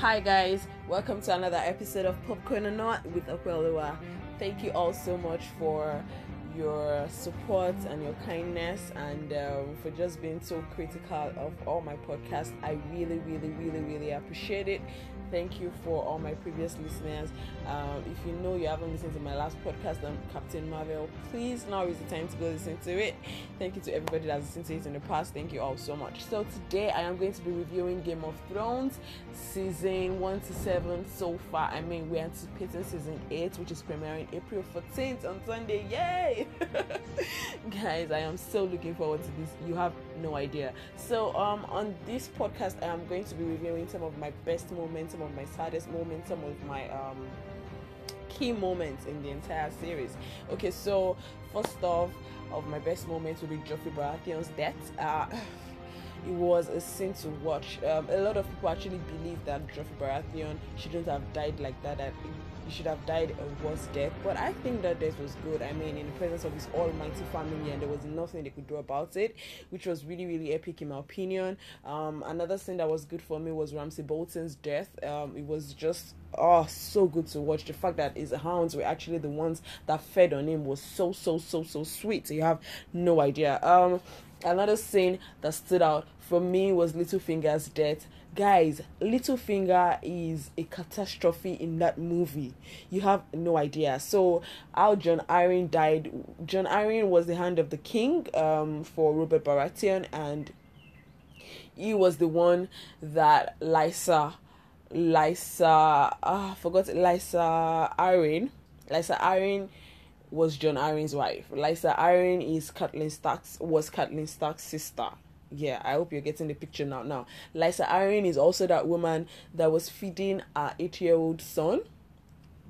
Hi guys, welcome to another episode of Popcorn or Not with Okwelua. Thank you all so much for your support and your kindness and um, for just being so critical of all my podcasts. I really, really, really, really appreciate it. Thank you for all my previous listeners. Um, if you know you haven't listened to my last podcast on Captain Marvel, please now is the time to go listen to it. Thank you to everybody that's listened to it in the past. Thank you all so much. So today I am going to be reviewing Game of Thrones season one to seven so far. I mean we're anticipating season eight, which is premiering April 14th on Sunday. Yay! Guys, I am so looking forward to this. You have no idea. So um on this podcast I am going to be reviewing some of my best moments some of my saddest moments, some of my um, key moments in the entire series. Okay, so first off, of my best moments will be Joffrey Baratheon's death. Uh, it was a sin to watch. Um, a lot of people actually believe that Joffrey Baratheon shouldn't have died like that. That he should have died a worse death. But I think that death was good. I mean, in the presence of his almighty family, and there was nothing they could do about it, which was really, really epic in my opinion. Um, another thing that was good for me was Ramsay Bolton's death. Um, it was just oh so good to watch. The fact that his hounds were actually the ones that fed on him was so, so, so, so sweet. You have no idea. Um, another scene that stood out for me was Littlefinger's death guys Littlefinger is a catastrophe in that movie. You have no idea. So how Jon Arryn died john Arryn was the hand of the king um, for Robert Baratheon and he was the one that Lysa Lysa uh, I forgot Lysa Arryn Lysa Arryn was john Arryn's wife. Lysa Arryn is Catelyn Stark's was Catelyn Stark's sister yeah, I hope you're getting the picture now. Now, Lysa Arryn is also that woman that was feeding her eight-year-old son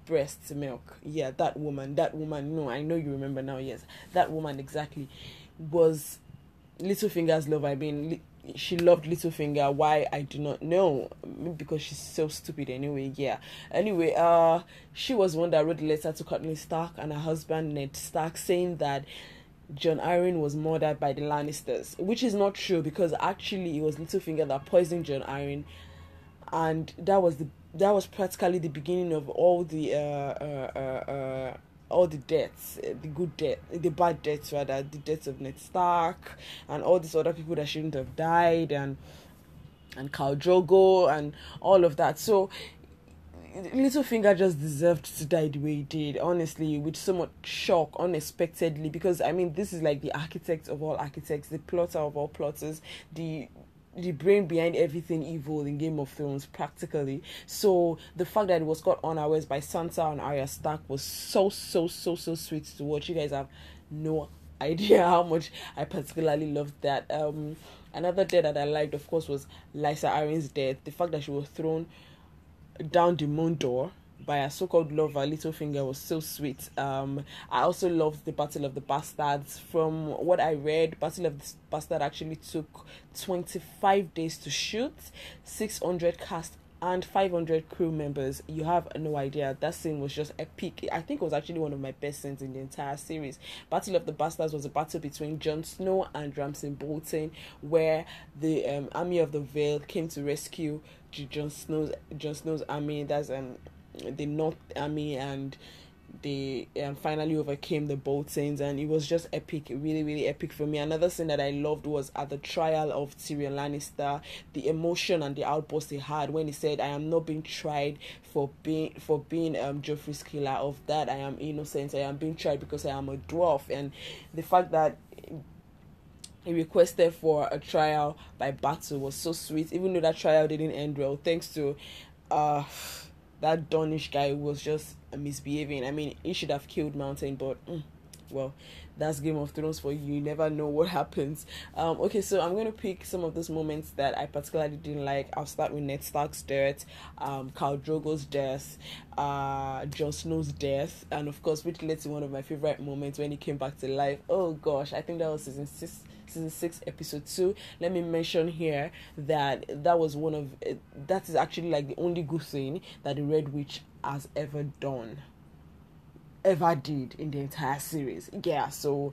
breast milk. Yeah, that woman. That woman. No, I know you remember now. Yes, that woman exactly was Littlefinger's love. I mean, she loved Littlefinger. Why I do not know. Because she's so stupid anyway. Yeah. Anyway, uh, she was one that wrote a letter to Catelyn Stark and her husband Ned Stark saying that Jon Arryn was murdered by the Lannisters, which is not true because actually it was Littlefinger that poisoned John Arryn, and that was the that was practically the beginning of all the uh, uh, uh, uh all the deaths, uh, the good death, the bad deaths rather, the deaths of Ned Stark and all these other people that shouldn't have died and and Khal Drogo and all of that. So Littlefinger just deserved to die the way he did, honestly, with so much shock, unexpectedly. Because I mean, this is like the architect of all architects, the plotter of all plotters, the the brain behind everything evil in Game of Thrones, practically. So the fact that it was caught unawares by Sansa and Arya Stark was so so so so sweet to watch. You guys have no idea how much I particularly loved that. Um, another death that I liked, of course, was Lysa Arryn's death. The fact that she was thrown down the moon door by a so-called lover Littlefinger was so sweet. Um, I also loved the Battle of the Bastards. From what I read, Battle of the Bastard actually took 25 days to shoot, 600 cast and 500 crew members. You have no idea. That scene was just epic. I think it was actually one of my best scenes in the entire series. Battle of the Bastards was a battle between Jon Snow and Ramsay Bolton, where the um, army of the Vale came to rescue Jon Snow's Jon Snow's army. That's um the North Army and they um, finally overcame the Boltons and it was just epic really really epic for me. Another thing that i loved was at the trial of tyrion lannister the emotion and the outburst he had when he said i am not being tried for being for being um joffrey's killer. Of that i am innocent. I am being tried because i am a dwarf. And the fact that he requested for a trial by battle was so sweet even though that trial didn't end well thanks to uh that Dornish guy was just misbehaving. I mean, he should have killed Mountain, but mm, well, that's Game of Thrones for you. You never know what happens. Um, okay, so I'm gonna pick some of those moments that I particularly didn't like. I'll start with Ned Stark's death, um, Khal Drogo's death, uh, Jon Snow's death, and of course, which led to one of my favorite moments when he came back to life. Oh gosh, I think that was season six season 6 episode 2 let me mention here that that was one of that is actually like the only good thing that the red witch has ever done ever did in the entire series yeah so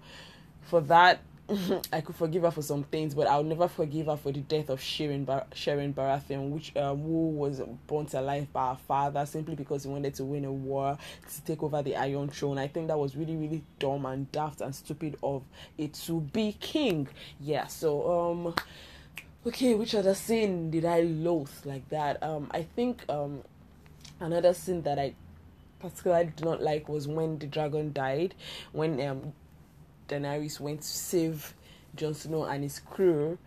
for that I could forgive her for some things, but I'll never forgive her for the death of Shireen Bar- Shireen Baratheon, which uh, who was burnt alive by her father simply because he wanted to win a war to take over the Iron Throne. I think that was really really dumb and daft and stupid of it to be king. Yeah. So um, okay, which other sin did I loathe like that? Um, I think um, another sin that I particularly did not like was when the dragon died when um Daenerys went to save Jon Snow and his crew,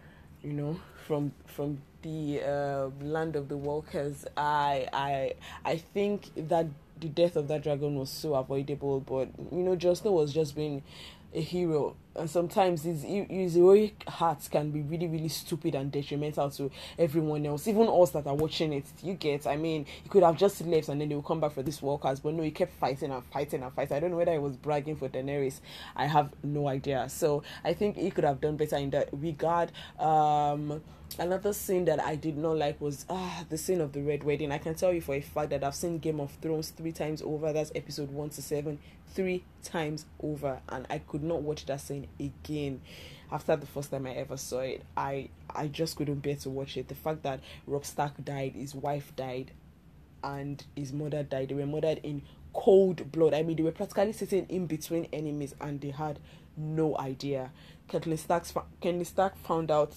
you know, from from the uh, land of the walkers. I I I think that the death of that dragon was so avoidable, but you know, Jon Snow was just being a hero and sometimes his, his heroic hearts can be really really stupid and detrimental to everyone else even us that are watching it. You get i mean he could have just left and then they will come back for these walkers but no he kept fighting and fighting and fighting. I don't know whether he was bragging for daenerys. I have no idea. So i think he could have done better in that regard. Um another scene that I did not like was ah the scene of the red wedding. I can tell you for a fact that I've seen Game of Thrones three times over. That's episode one to seven, three times over, and I could not watch that scene again. After the first time I ever saw it, I I just couldn't bear to watch it. The fact that Robb Stark died, his wife died, and his mother died. They were murdered in cold blood. I mean, they were practically sitting in between enemies, and they had no idea. Catelyn Stark, Stark found out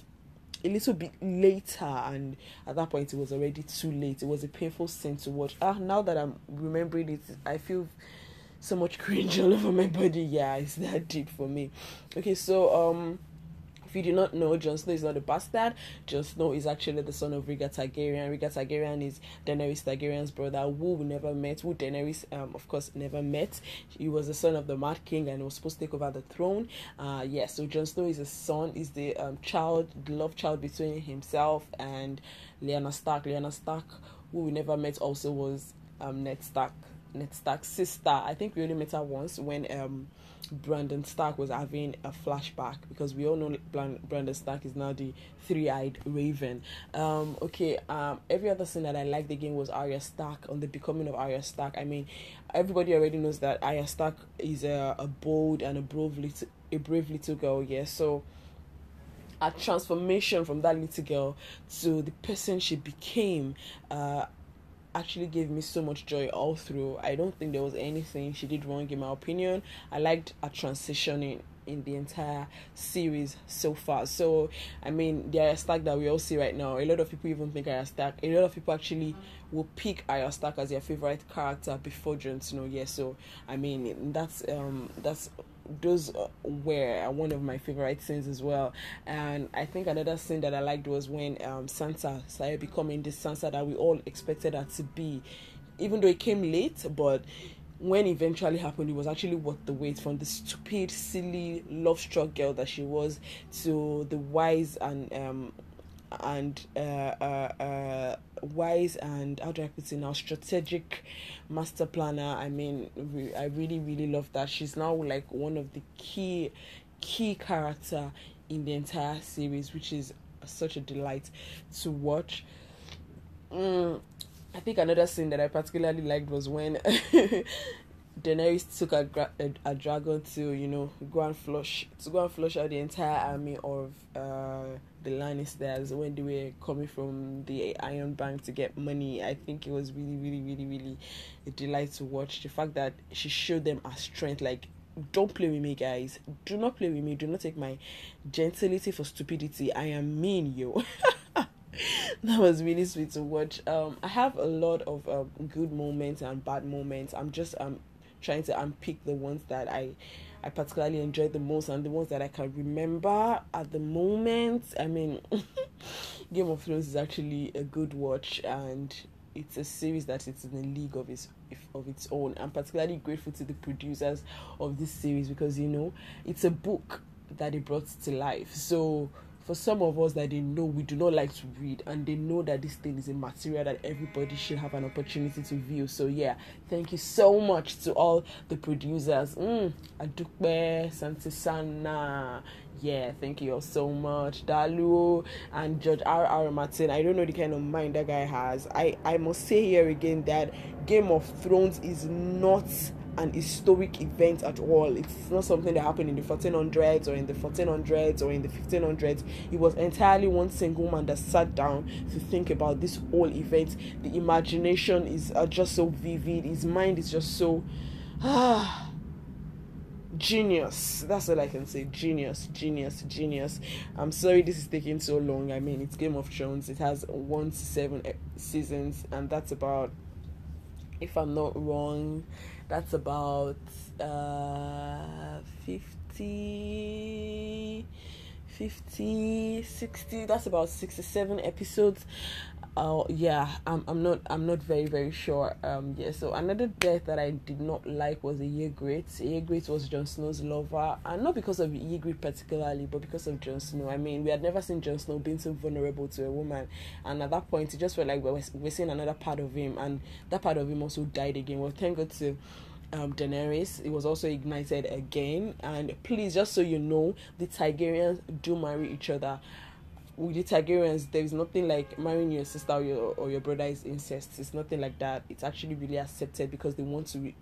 a little bit later and at that point it was already too late it was a painful scene to watch ah now that i'm remembering it i feel so much cringe all over my body yeah it's that deep for me okay so um if you do not know, Jon Snow is not a bastard. Jon Snow is actually the son of Rhaegar Targaryen. Rhaegar Targaryen is Daenerys Targaryen's brother, who we never met, who Daenerys, um, of course, never met. He was the son of the Mad King and was supposed to take over the throne. Uh, yeah, so Jon Snow is a son, is the um, child, the love child between himself and Lyanna Stark. Lyanna Stark, who we never met, also was um, Ned Stark. Ned Stark's sister. I think we only met her once when um Brandon Stark was having a flashback because we all know Brandon Stark is now the three-eyed Raven. Um, okay. Um, every other scene that I liked again was Arya Stark on the becoming of Arya Stark. I mean, everybody already knows that Arya Stark is a, a bold and a brave little a brave little girl. Yeah. So a transformation from that little girl to the person she became. Uh, actually gave me so much joy all through. I don't think there was anything she did wrong in my opinion. I liked her transitioning in the entire series so far. So I mean the Arya Stark that we all see right now, a lot of people even think Arya Stark. A lot of people actually will pick Arya Stark as their favorite character before Jon Snow. Yeah, so I mean that's um that's those uh, were one of my favorite scenes as well. And I think another scene that I liked was when um, Sansa started becoming the Sansa that we all expected her to be, even though it came late. But when eventually happened, it was actually worth the wait from the stupid, silly, love-struck girl that she was to the wise and um, and uh, uh, uh, wise and how do I put it now strategic master planner. I mean, I really really love that. She's now like one of the key key character in the entire series, which is such a delight to watch. Mm, I think another scene that I particularly liked was when Daenerys took a, a, a, dragon to you know go and flush to go and flush out the entire army of uh, the Lannisters when they were coming from the Iron Bank to get money. I think it was really really really really a delight to watch the fact that she showed them her strength. Like, don't play with me, guys. Do not play with me. Do not take my gentility for stupidity. I am mean, yo. that was really sweet to watch. Um, I have a lot of um, good moments and bad moments. I'm just um trying to unpick the ones that I I particularly enjoyed the most and the ones that I can remember at the moment. I mean, Game of Thrones is actually a good watch and it's a series that it's in a league of its of its own. I'm particularly grateful to the producers of this series because you know it's a book that they brought to life. So for some of us that they know we do not like to read and they know that this thing is a material that everybody should have an opportunity to view. So yeah thank you so much to all the producers. Mm, Adukbe Santisana yeah, thank you so much. Dalu and George R. R. Martin. I don't know the kind of mind that guy has. I, I must say here again that Game of Thrones is not an historic event at all. It's not something that happened in the 1400s or in the 1400s or in the 1500s. It was entirely one single man that sat down to think about this whole event. The imagination is uh, just so vivid. His mind is just so ah genius. That's all I can say. Genius, genius, genius. I'm sorry this is taking so long. I mean, it's Game of Thrones. It has one to seven seasons, and that's about, if I'm not wrong, that's about uh 50 50 60 that's about 67 episodes uh yeah i'm i'm not i'm not very very sure um yeah so another death that i did not like was Ygritte Ygritte was Jon Snow's lover and not because of Ygritte particularly but because of Jon Snow I mean we had never seen Jon Snow being so vulnerable to a woman and at that point it just felt like we were, we are seeing another part of him and that part of him also died again well thank God to um, Daenerys. It was also ignited again. And please, just so you know, the Targaryens do marry each other. With the Targaryens, there is nothing like marrying your sister or your, or your brother is incest. It's nothing like that. It's actually really accepted because they want to. Re-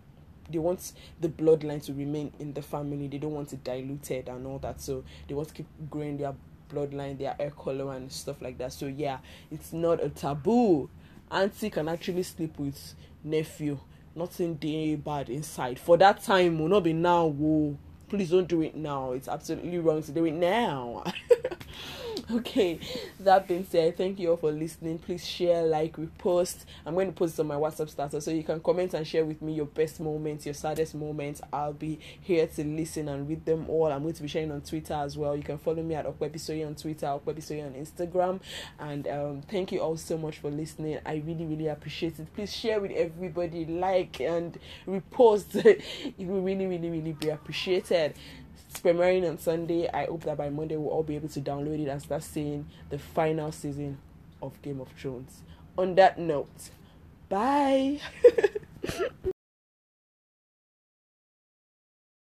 they want the bloodline to remain in the family. They don't want it diluted and all that. So they want to keep growing their bloodline, their hair color and stuff like that. So yeah, it's not a taboo. Auntie can actually sleep with nephew nothing day bad inside for that time will not be now whoa please don't do it now it's absolutely wrong to do it now okay that being said thank you all for listening. Please share like repost. I'm going to post on my whatsapp status so you can comment and share with me your best moments your saddest moments. I'll be here to listen and read them all. I'm going to be sharing on twitter as well. You can follow me at okwebisoye on twitter okwebisoye on instagram. And um, thank you all so much for listening. I really really appreciate it. Please share with everybody like and repost. It will really really really be appreciated premiering on Sunday. I hope that by Monday we'll all be able to download it and start seeing the final season of Game of Thrones. On that note, bye.